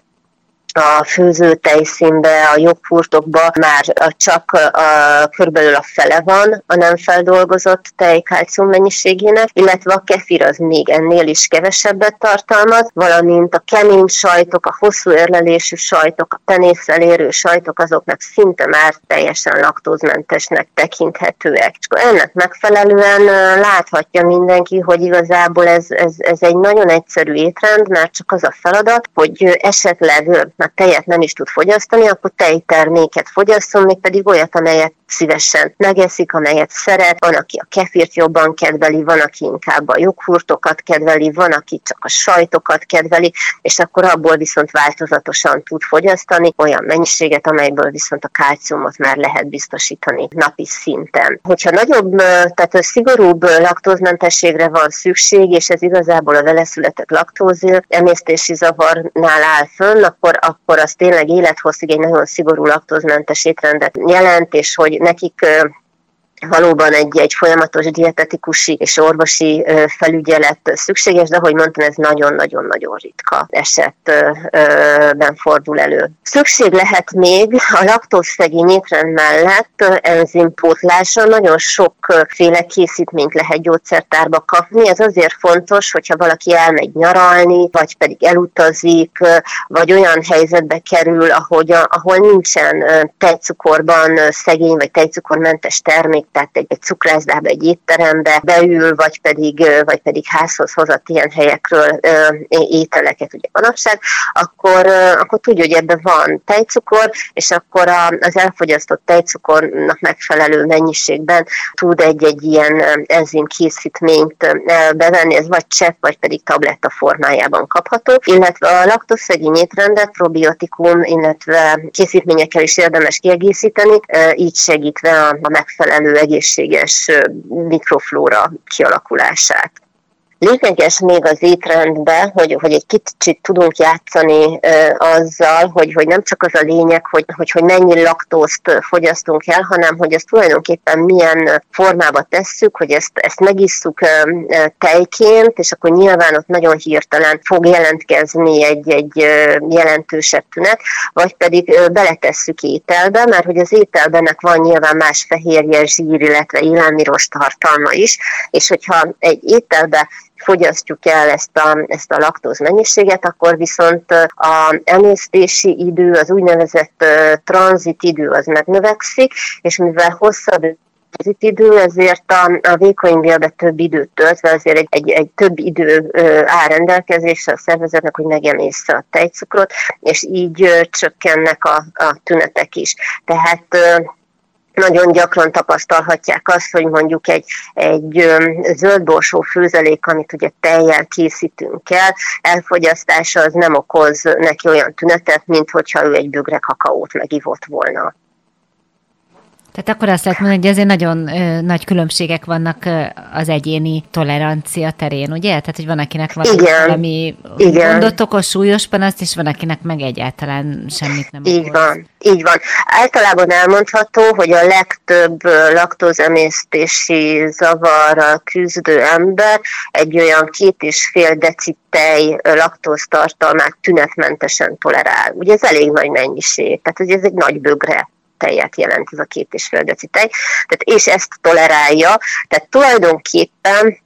a főző tejszínbe, a joghurtokba már csak a, körülbelül a fele van a nem feldolgozott tej kalcium mennyiségének, illetve a kefir az még ennél is kevesebbet tartalmaz, valamint a kemény sajtok, a hosszú érlelésű sajtok, a penésszel érő sajtok, azoknak szinte már teljesen laktózmentesnek tekinthetőek. És akkor ennek megfelelően láthatja mindenki, hogy igazából ez, ez, ez egy nagyon egyszerű étrend, mert csak az a feladat, hogy esetleg már tejet nem is tud fogyasztani, akkor tejterméket fogyasszon, még pedig olyat, amelyet szívesen megeszik, amelyet szeret. Van, aki a kefirt jobban kedveli, van, aki inkább a joghurtokat kedveli, van, aki csak a sajtokat kedveli, és akkor abból viszont változatosan tud fogyasztani olyan mennyiséget, amelyből viszont a kálciumot már lehet biztosítani napi szinten. Hogyha nagyobb, tehát szigorúbb laktózmentességre van szükség, és ez igazából a vele született laktózil emésztési zavarnál áll fönn, akkor, akkor az tényleg élethosszig egy nagyon szigorú laktózmentes étrendet jelent, és hogy nekik valóban egy, egy folyamatos dietetikusi és orvosi felügyelet szükséges, de ahogy mondtam, ez nagyon-nagyon-nagyon ritka esetben fordul elő. Szükség lehet még a laktózszegény étrend mellett enzimpótlásra, nagyon sokféle készítményt lehet gyógyszertárba kapni. Ez azért fontos, hogyha valaki elmegy nyaralni, vagy pedig elutazik, vagy olyan helyzetbe kerül, ahogy, ahol nincsen tejcukorban szegény vagy tejcukormentes termék, tehát egy, egy cukrászdába, egy étterembe beül, vagy pedig, vagy pedig házhoz hozott ilyen helyekről ételeket ugye manapság, akkor, akkor tudja, hogy ebben van tejcukor, és akkor az elfogyasztott tejcukornak megfelelő mennyiségben tud egy-egy ilyen enzim készítményt bevenni, ez vagy csepp, vagy pedig tabletta formájában kapható, illetve a laktoszegény étrendet probiotikum, illetve készítményekkel is érdemes kiegészíteni, így segítve a megfelelő egészséges mikroflóra kialakulását. Lényeges még az étrendben, hogy, hogy egy kicsit tudunk játszani ö, azzal, hogy, hogy nem csak az a lényeg, hogy, hogy, hogy mennyi laktózt fogyasztunk el, hanem hogy ezt tulajdonképpen milyen formába tesszük, hogy ezt, ezt megisszuk ö, ö, tejként, és akkor nyilván ott nagyon hirtelen fog jelentkezni egy, egy ö, jelentősebb tünet, vagy pedig ö, beletesszük ételbe, mert hogy az ételbenek van nyilván más fehérje, zsír, illetve élelmiros tartalma is, és hogyha egy ételbe fogyasztjuk el ezt a, ezt a laktóz mennyiséget, akkor viszont a emésztési idő, az úgynevezett tranzit idő az megnövekszik, és mivel hosszabb idő, ezért a, a vékony bélbe több időt töltve, azért egy, egy, egy több idő áll rendelkezésre a szervezetnek, hogy megemészze a tejcukrot, és így csökkennek a, a tünetek is. Tehát nagyon gyakran tapasztalhatják azt, hogy mondjuk egy, egy zöldborsó főzelék, amit ugye tejjel készítünk el, elfogyasztása az nem okoz neki olyan tünetet, mint hogyha ő egy bögre kakaót megivott volna. Tehát akkor azt lehet mondani, hogy azért nagyon ö, nagy különbségek vannak ö, az egyéni tolerancia terén, ugye? Tehát, hogy van, akinek van Igen. valami Igen. gondot okos, súlyos panaszt, és van, akinek meg egyáltalán semmit nem Így okoz. van. Így van. Általában elmondható, hogy a legtöbb laktózemésztési zavarral küzdő ember egy olyan két és fél deci tej laktóztartalmát tünetmentesen tolerál. Ugye ez elég nagy mennyiség, tehát ez egy nagy bögre tejet jelent ez a két és fél deci tej, tehát, és ezt tolerálja, tehát tulajdonképpen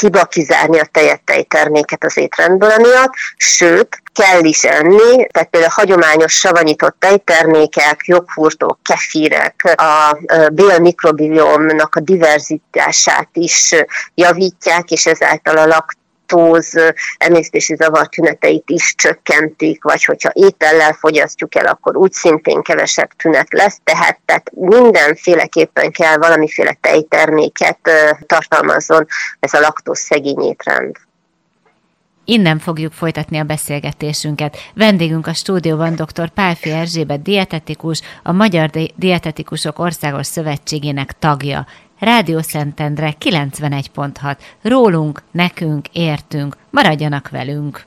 hiba kizárni a tejet tejterméket az étrendből emiatt, sőt, kell is enni, tehát például hagyományos savanyított tejtermékek, joghurtok, kefírek a bél mikrobiomnak a diverzitását is javítják, és ezáltal a lakt laktóz emésztési zavar tüneteit is csökkentik, vagy hogyha étellel fogyasztjuk el, akkor úgy szintén kevesebb tünet lesz, tehát, tehát mindenféleképpen kell valamiféle tejterméket tartalmazzon ez a laktóz szegény étrend. Innen fogjuk folytatni a beszélgetésünket. Vendégünk a stúdióban dr. Pálfi Erzsébet dietetikus, a Magyar Dietetikusok Országos Szövetségének tagja. Rádió Szentendre 91.6. Rólunk, nekünk, értünk. Maradjanak velünk!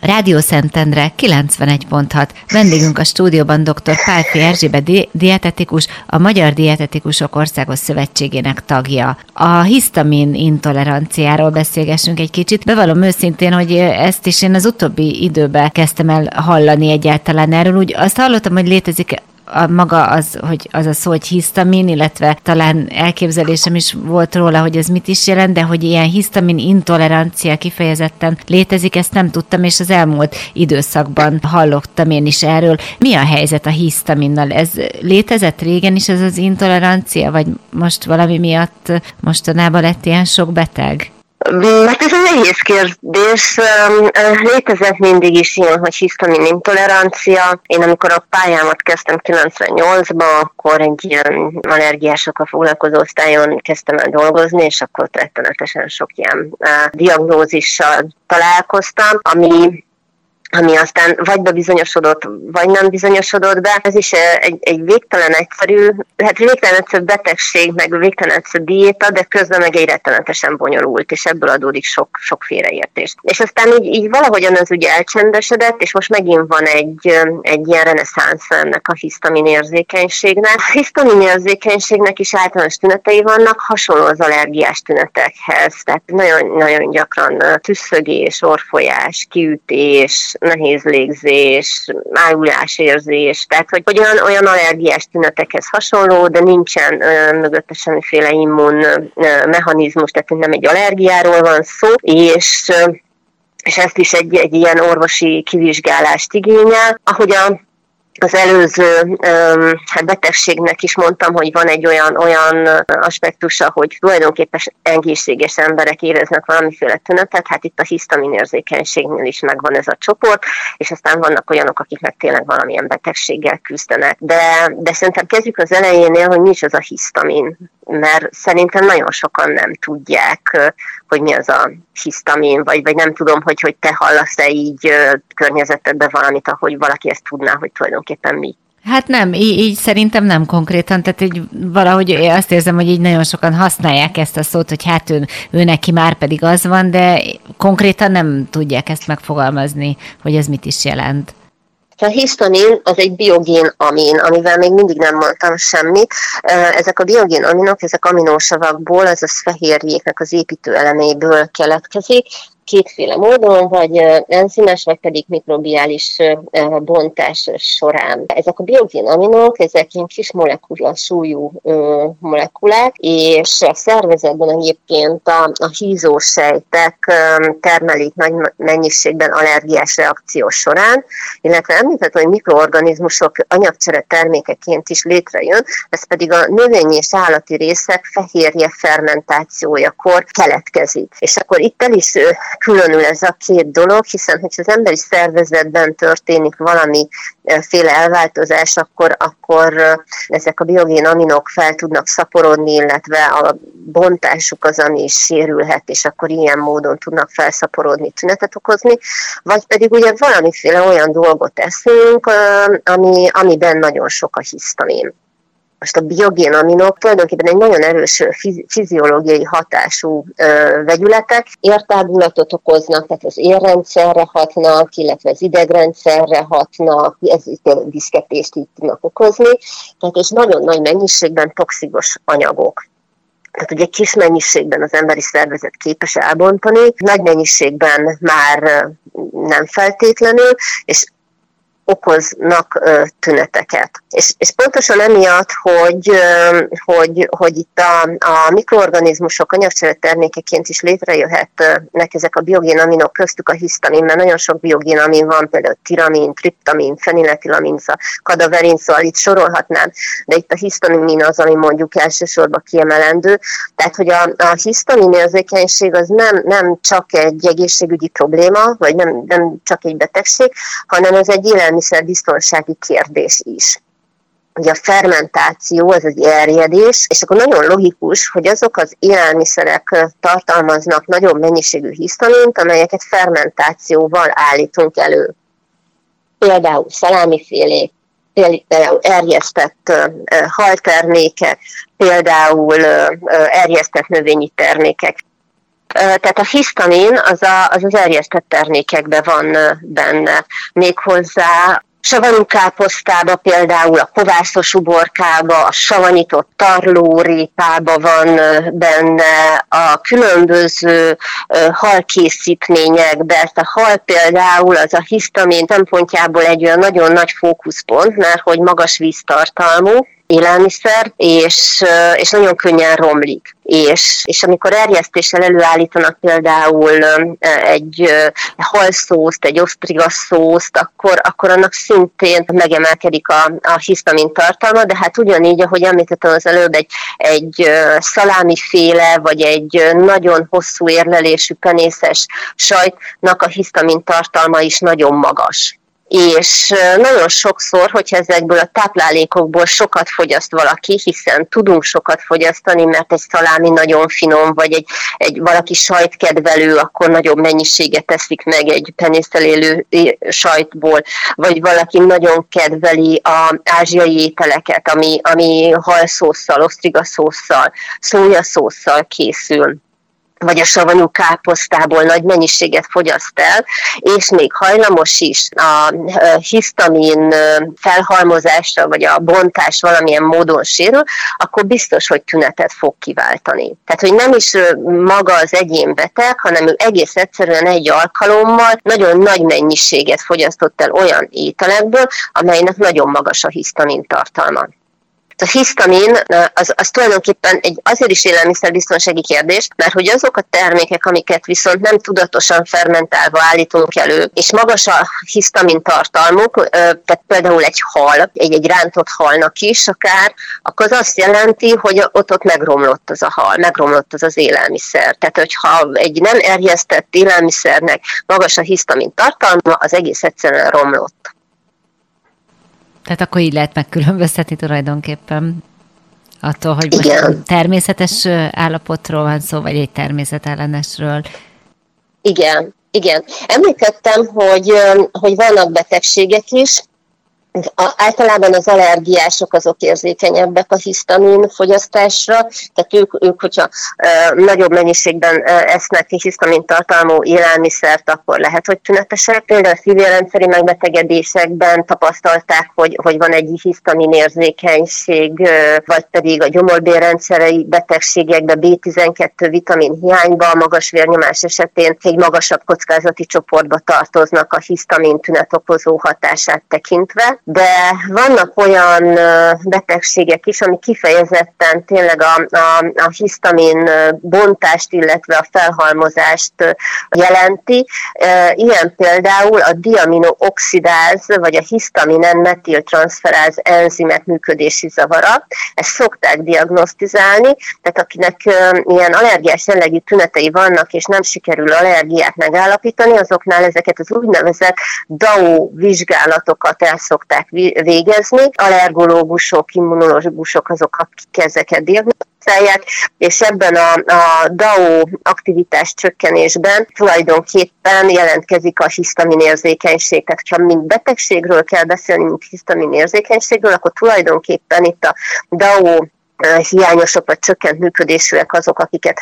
Rádió Szentendre 91.6. Vendégünk a stúdióban dr. Pálfi Erzsébe di- dietetikus, a Magyar Dietetikusok Országos Szövetségének tagja. A hisztamin intoleranciáról beszélgessünk egy kicsit. Bevallom őszintén, hogy ezt is én az utóbbi időben kezdtem el hallani egyáltalán erről. Úgy azt hallottam, hogy létezik a maga az, hogy az a szó, hogy hisztamin, illetve talán elképzelésem is volt róla, hogy ez mit is jelent, de hogy ilyen hisztamin intolerancia kifejezetten létezik, ezt nem tudtam, és az elmúlt időszakban hallottam én is erről. Mi a helyzet a hisztaminnal? Ez létezett régen is ez az intolerancia, vagy most valami miatt mostanában lett ilyen sok beteg? Hát ez egy nehéz kérdés. Létezett mindig is ilyen, hogy hisztamin intolerancia. Én amikor a pályámat kezdtem 98-ban, akkor egy ilyen allergiásokkal foglalkozó osztályon kezdtem el dolgozni, és akkor rettenetesen sok ilyen diagnózissal találkoztam, ami ami aztán vagy bebizonyosodott, vagy nem bizonyosodott be. Ez is egy, egy végtelen egyszerű, hát végtelen egyszerű betegség, meg végtelen egyszerű diéta, de közben meg egy rettenetesen bonyolult, és ebből adódik sok, sok félreértés. És aztán így, így valahogyan az ugye elcsendesedett, és most megint van egy, egy ilyen reneszánsz ennek a hisztamin érzékenységnek. A hisztamin érzékenységnek is általános tünetei vannak, hasonló az allergiás tünetekhez, tehát nagyon-nagyon gyakran tüsszögés, orfolyás, kiütés, nehéz légzés, érzés, tehát hogy, hogy olyan, olyan allergiás tünetekhez hasonló, de nincsen ö, mögötte semmiféle immun ö, mechanizmus, tehát nem egy allergiáról van szó, és és ezt is egy, egy ilyen orvosi kivizsgálást igényel. Ahogy a az előző hát betegségnek is mondtam, hogy van egy olyan, olyan aspektusa, hogy tulajdonképpen egészséges emberek éreznek valamiféle tünetet, hát itt a hisztamin érzékenységnél is megvan ez a csoport, és aztán vannak olyanok, akik meg tényleg valamilyen betegséggel küzdenek. De, de szerintem kezdjük az elejénél, hogy mi is az a hisztamin mert szerintem nagyon sokan nem tudják, hogy mi az a hisztamin, vagy, vagy nem tudom, hogy, hogy te hallasz-e így környezetedbe valamit, ahogy valaki ezt tudná, hogy tulajdonképpen mi. Hát nem, így, így szerintem nem konkrétan, tehát így valahogy azt érzem, hogy így nagyon sokan használják ezt a szót, hogy hát ő, ő neki már pedig az van, de konkrétan nem tudják ezt megfogalmazni, hogy ez mit is jelent. A hisztamin az egy biogén amin, amivel még mindig nem mondtam semmit. Ezek a biogén aminok, ezek aminósavakból, a fehérjéknek az építő eleméből keletkezik, kétféle módon, vagy enzimes, vagy pedig mikrobiális bontás során. Ezek a biogén aminok, ezek ilyen kis molekula súlyú molekulák, és a szervezetben egyébként a, a hízósejtek termelik nagy mennyiségben allergiás reakció során, illetve említett, hogy mikroorganizmusok anyagcsere termékeként is létrejön, ez pedig a növényi és állati részek fehérje fermentációjakor keletkezik. És akkor itt el is különül ez a két dolog, hiszen hogyha az emberi szervezetben történik valami féle elváltozás, akkor, akkor ezek a biogén aminok fel tudnak szaporodni, illetve a bontásuk az, ami is sérülhet, és akkor ilyen módon tudnak felszaporodni, tünetet okozni, vagy pedig ugye valamiféle olyan dolgot eszünk, ami, amiben nagyon sok a hisztamin. Most a biogén aminok tulajdonképpen egy nagyon erős fiziológiai hatású ö, vegyületek, értágulatot okoznak, tehát az érrendszerre hatnak, illetve az idegrendszerre hatnak, ez diszketést így tudnak okozni, tehát és nagyon nagy mennyiségben toxikos anyagok. Tehát ugye kis mennyiségben az emberi szervezet képes elbontani, nagy mennyiségben már nem feltétlenül, és okoznak tüneteket. És, és pontosan emiatt, hogy, hogy, hogy itt a, a mikroorganizmusok anyagcsere termékeként is létrejöhetnek ezek a biogénaminok, köztük a hisztamin, mert nagyon sok biogénamin van, például tiramin, triptamin, feniletilamin, kadaverin, szóval itt sorolhatnám, de itt a hisztamin az, ami mondjuk elsősorban kiemelendő. Tehát, hogy a, a hisztamin érzékenység az nem, nem csak egy egészségügyi probléma, vagy nem, nem csak egy betegség, hanem ez egy élelmiszerbiztonsági kérdés is ugye a fermentáció, az egy erjedés, és akkor nagyon logikus, hogy azok az élelmiszerek tartalmaznak nagyobb mennyiségű hisztamint, amelyeket fermentációval állítunk elő. Például szalámifélék, például erjesztett haltermékek, például erjesztett növényi termékek. Tehát a hisztamin az, a, az az erjesztett termékekben van benne. Méghozzá savanyú káposztába, például a kovászos uborkába, a savanyított tarlórépába van benne, a különböző halkészítményekbe. Ezt a hal például az a hisztamin szempontjából egy olyan nagyon nagy fókuszpont, mert hogy magas víztartalmú, élelmiszer, és, és nagyon könnyen romlik. És, és amikor erjesztéssel előállítanak például egy halszószt, egy osztrigaszószt, akkor, akkor annak szintén megemelkedik a, a hisztamin tartalma, de hát ugyanígy, ahogy említettem az előbb, egy, egy féle, vagy egy nagyon hosszú érlelésű penészes sajtnak a hisztamin tartalma is nagyon magas. És nagyon sokszor, hogyha ezekből a táplálékokból sokat fogyaszt valaki, hiszen tudunk sokat fogyasztani, mert egy szalámi nagyon finom, vagy egy, egy valaki sajtkedvelő, akkor nagyobb mennyiséget teszik meg egy penésztelélő sajtból, vagy valaki nagyon kedveli a ázsiai ételeket, ami, ami halszószal, osztrigaszószal, szójaszószal készül vagy a savanyú káposztából nagy mennyiséget fogyaszt el, és még hajlamos is a hisztamin felhalmozásra, vagy a bontás valamilyen módon sérül, akkor biztos, hogy tünetet fog kiváltani. Tehát, hogy nem is maga az egyén beteg, hanem ő egész egyszerűen egy alkalommal nagyon nagy mennyiséget fogyasztott el olyan ételekből, amelynek nagyon magas a hisztamin tartalma. A hisztamin az, az tulajdonképpen egy azért is élelmiszerbiztonsági kérdés, mert hogy azok a termékek, amiket viszont nem tudatosan fermentálva állítunk elő, és magas a hisztamin tartalmuk, tehát például egy hal, egy, egy rántott halnak is akár, akkor az azt jelenti, hogy ott ott megromlott az a hal, megromlott az az élelmiszer. Tehát, hogyha egy nem erjesztett élelmiszernek magas a hisztamin tartalma, az egész egyszerűen romlott. Tehát akkor így lehet megkülönböztetni tulajdonképpen attól, hogy most természetes állapotról van szó, vagy egy természetellenesről. Igen, igen. Említettem, hogy, hogy vannak betegségek is, általában az allergiások azok érzékenyebbek a hisztamin fogyasztásra, tehát ők, ők hogyha e, nagyobb mennyiségben e, esznek hisztamin tartalmú élelmiszert, akkor lehet, hogy tünetesek. Például a szívérendszeri megbetegedésekben tapasztalták, hogy, hogy van egy hisztamin érzékenység, vagy pedig a gyomorbérrendszerei betegségekben B12 vitamin hiányban, magas vérnyomás esetén egy magasabb kockázati csoportba tartoznak a hisztamin tünet okozó hatását tekintve de vannak olyan betegségek is, ami kifejezetten tényleg a, a, a hisztamin bontást, illetve a felhalmozást jelenti. Ilyen például a diaminooxidáz, vagy a hisztaminen metiltransferáz enzimek működési zavara. Ezt szokták diagnosztizálni, tehát akinek ilyen allergiás jellegű tünetei vannak, és nem sikerül allergiát megállapítani, azoknál ezeket az úgynevezett DAO vizsgálatokat el szokták szokták végezni. Allergológusok, immunológusok azok, akik ezeket diagnosztálják, és ebben a, a DAO aktivitás csökkenésben tulajdonképpen jelentkezik a hisztamin érzékenység. Tehát, ha mint betegségről kell beszélni, mint hisztamin érzékenységről, akkor tulajdonképpen itt a DAO hiányosok vagy csökkent működésűek azok, akiket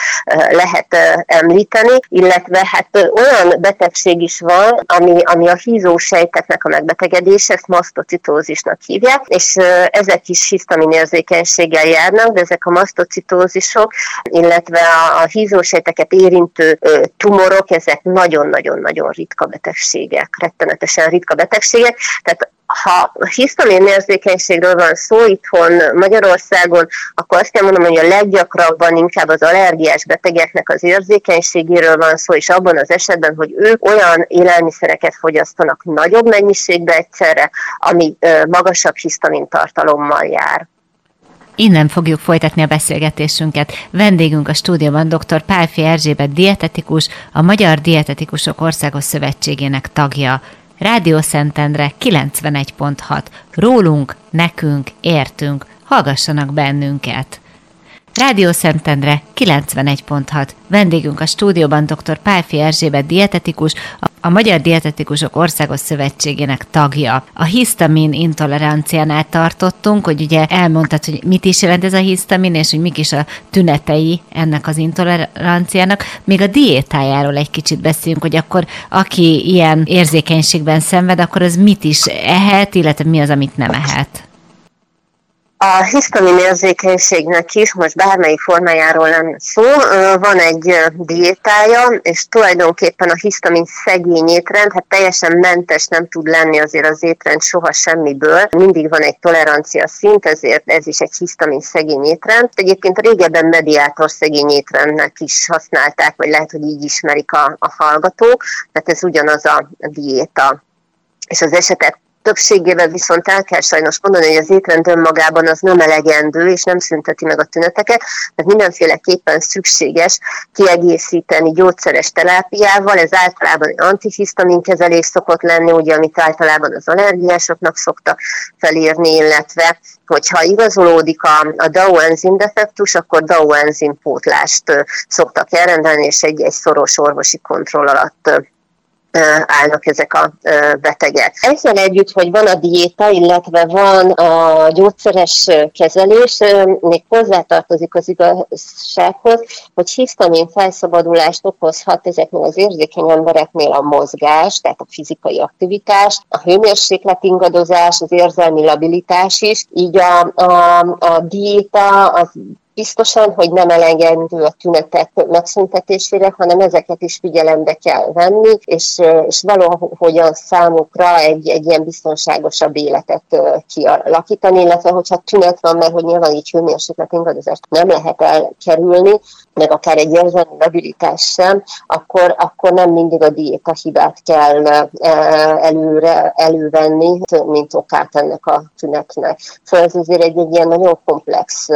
lehet említeni, illetve hát olyan betegség is van, ami, ami a hízósejteknek a megbetegedése, ezt masztocitózisnak hívják, és ezek is hisztamin érzékenységgel járnak, de ezek a masztocitózisok, illetve a, a hízósejteket érintő tumorok, ezek nagyon-nagyon-nagyon ritka betegségek, rettenetesen ritka betegségek, tehát ha hisztamin érzékenységről van szó itthon Magyarországon, akkor azt kell mondanom, hogy a leggyakrabban inkább az allergiás betegeknek az érzékenységéről van szó, és abban az esetben, hogy ők olyan élelmiszereket fogyasztanak nagyobb mennyiségbe egyszerre, ami magasabb hisztamin tartalommal jár. Innen fogjuk folytatni a beszélgetésünket. Vendégünk a stúdióban dr. Pálfi Erzsébet dietetikus, a Magyar Dietetikusok Országos Szövetségének tagja. Rádió Szentendre 91.6. Rólunk, nekünk, értünk, hallgassanak bennünket. Rádió Szentendre 91.6. Vendégünk a stúdióban dr. Pálfi Erzsébet dietetikus, a Magyar Dietetikusok Országos Szövetségének tagja. A hisztamin intoleranciánál tartottunk, hogy ugye elmondtad, hogy mit is jelent ez a hisztamin, és hogy mik is a tünetei ennek az intoleranciának. Még a diétájáról egy kicsit beszéljünk, hogy akkor aki ilyen érzékenységben szenved, akkor az mit is ehet, illetve mi az, amit nem ehet. A hisztamin érzékenységnek is, most bármelyik formájáról lenne szó, van egy diétája, és tulajdonképpen a hisztamin szegény étrend, hát teljesen mentes nem tud lenni azért az étrend soha semmiből. Mindig van egy tolerancia szint, ezért ez is egy hisztamin szegény étrend. Egyébként régebben mediátor szegény étrendnek is használták, vagy lehet, hogy így ismerik a, a hallgatók, tehát ez ugyanaz a diéta és az esetek többségében viszont el kell sajnos mondani, hogy az étrend önmagában az nem elegendő, és nem szünteti meg a tüneteket, mert mindenféleképpen szükséges kiegészíteni gyógyszeres terápiával, ez általában antihisztamin kezelés szokott lenni, ugye, amit általában az allergiásoknak szokta felírni, illetve hogyha igazolódik a, a DAO enzim defektus, akkor DAO enzim pótlást szoktak elrendelni, és egy, egy szoros orvosi kontroll alatt állnak ezek a betegek. Ezzel együtt, hogy van a diéta, illetve van a gyógyszeres kezelés, még hozzátartozik az igazsághoz, hogy hisztamin felszabadulást okozhat ezeknél az érzékeny embereknél a mozgás, tehát a fizikai aktivitás, a hőmérséklet ingadozás, az érzelmi labilitás is, így a, a, a diéta az biztosan, hogy nem elegendő a tünetek megszüntetésére, hanem ezeket is figyelembe kell venni, és, és valahogyan számukra egy, egy ilyen biztonságosabb életet kialakítani, illetve hogyha tünet van, mert hogy nyilván így hőmérséklet ingadozást nem lehet elkerülni, meg akár egy érzelmi labilitás sem, akkor, akkor nem mindig a diéta hibát kell előre, elővenni, mint okát ennek a tünetnek. Szóval ez azért egy, egy ilyen nagyon komplex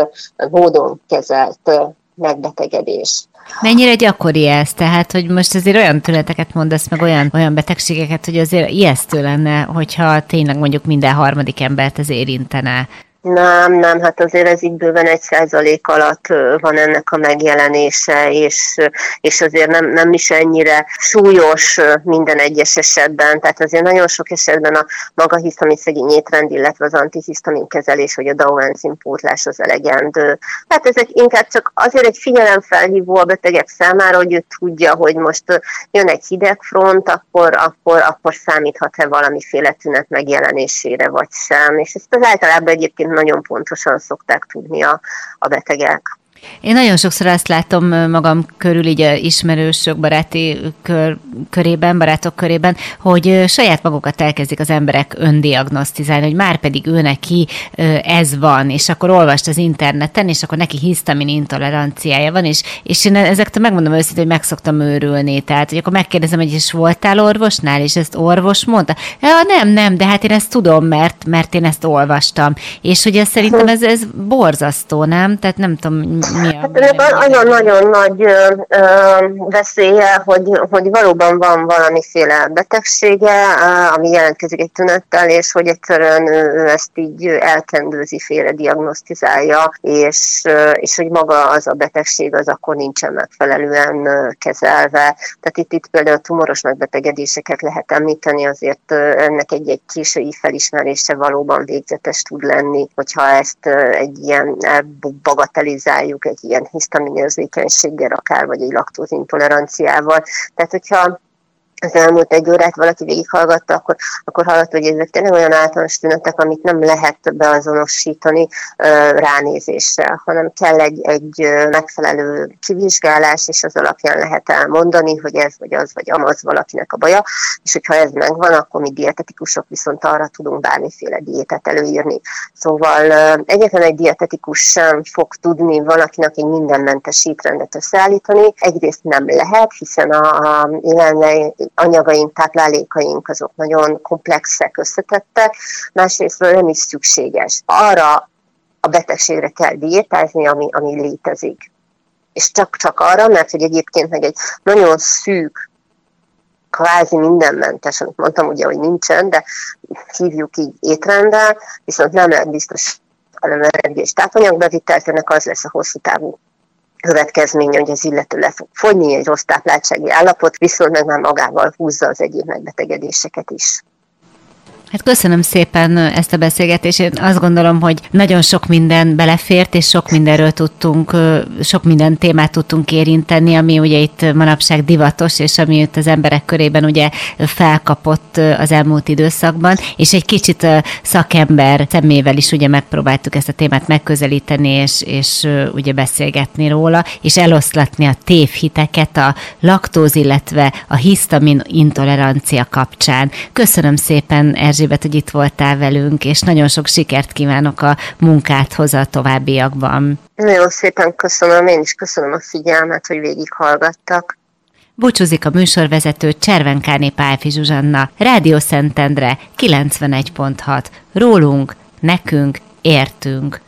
módon kezelt megbetegedés. Mennyire gyakori ez? Tehát, hogy most azért olyan tüneteket mondasz, meg olyan, olyan betegségeket, hogy azért ijesztő lenne, hogyha tényleg mondjuk minden harmadik embert ez érintene. Nem, nem, hát azért ez így bőven egy százalék alatt van ennek a megjelenése, és, és azért nem, nem is ennyire súlyos minden egyes esetben. Tehát azért nagyon sok esetben a maga hisztamin szegény étrend, illetve az antihisztamin kezelés, vagy a DAO enzim pótlás az elegendő. Hát ezek inkább csak azért egy figyelemfelhívó a betegek számára, hogy ő tudja, hogy most jön egy hidegfront, akkor, akkor, akkor számíthat-e valamiféle tünet megjelenésére, vagy sem. És ezt az általában egyébként nagyon pontosan szokták tudni a, a betegek. Én nagyon sokszor azt látom magam körül, így a ismerősök, baráti kör, körében, barátok körében, hogy saját magukat elkezdik az emberek öndiagnosztizálni, hogy már pedig ő neki ez van, és akkor olvast az interneten, és akkor neki hisztamin intoleranciája van, és, és én ezektől megmondom őszintén, hogy meg szoktam őrülni. Tehát, hogy akkor megkérdezem, hogy is voltál orvosnál, és ezt orvos mondta? Ja, nem, nem, de hát én ezt tudom, mert, mert én ezt olvastam. És hogy ez szerintem [LAUGHS] ez, ez borzasztó, nem? Tehát nem tudom, mi a... Hát nagyon-nagyon nagy ö, ö, veszélye, hogy, hogy valóban van valamiféle betegsége, ami jelentkezik egy tünettel, és hogy egyszerűen ő ezt így elkendőzi, félre diagnosztizálja, és, és hogy maga az a betegség az akkor nincsen megfelelően kezelve. Tehát itt, itt például tumoros megbetegedéseket lehet említeni, azért ennek egy-egy késői felismerése valóban végzetes tud lenni, hogyha ezt egy ilyen bagatelizáljuk, egy ilyen hisztaminérzékenységgel akár, vagy egy laktózintoleranciával. Tehát, hogyha az elmúlt egy órát valaki végighallgatta, akkor, akkor hallott, hogy ezek tényleg olyan általános tünetek, amit nem lehet beazonosítani ránézéssel, hanem kell egy, egy megfelelő kivizsgálás, és az alapján lehet elmondani, hogy ez vagy az vagy amaz valakinek a baja, és hogyha ez megvan, akkor mi dietetikusok viszont arra tudunk bármiféle diétet előírni. Szóval egyetlen egy dietetikus sem fog tudni valakinek egy mindenmentes étrendet összeállítani. Egyrészt nem lehet, hiszen a, a jelenleg anyagaink, táplálékaink azok nagyon komplexek, összetettek, másrészt nem is szükséges. Arra a betegségre kell diétázni, ami, ami létezik. És csak-csak arra, mert hogy egyébként meg egy nagyon szűk, kvázi mindenmentes, amit mondtam ugye, hogy nincsen, de hívjuk így étrenddel, viszont nem lehet biztos energia és tápanyagbevitelt, ennek az lesz a hosszú távú következménye, hogy az illető le fog fogyni, egy rossz tápláltsági állapot, viszont meg már magával húzza az egyéb megbetegedéseket is. Hát köszönöm szépen ezt a beszélgetést. Én azt gondolom, hogy nagyon sok minden belefért, és sok mindenről tudtunk, sok minden témát tudtunk érinteni, ami ugye itt manapság divatos, és ami itt az emberek körében ugye felkapott az elmúlt időszakban, és egy kicsit szakember szemével is ugye megpróbáltuk ezt a témát megközelíteni, és, és ugye beszélgetni róla, és eloszlatni a tévhiteket a laktóz, illetve a hisztamin intolerancia kapcsán. Köszönöm szépen, Erzsébet Erzsébet, hogy itt voltál velünk, és nagyon sok sikert kívánok a munkádhoz a továbbiakban. Nagyon szépen köszönöm, én is köszönöm a figyelmet, hogy végighallgattak. Búcsúzik a műsorvezető Cservenkáné Pálfi Zsuzsanna, Rádió Szentendre 91.6. Rólunk, nekünk, értünk.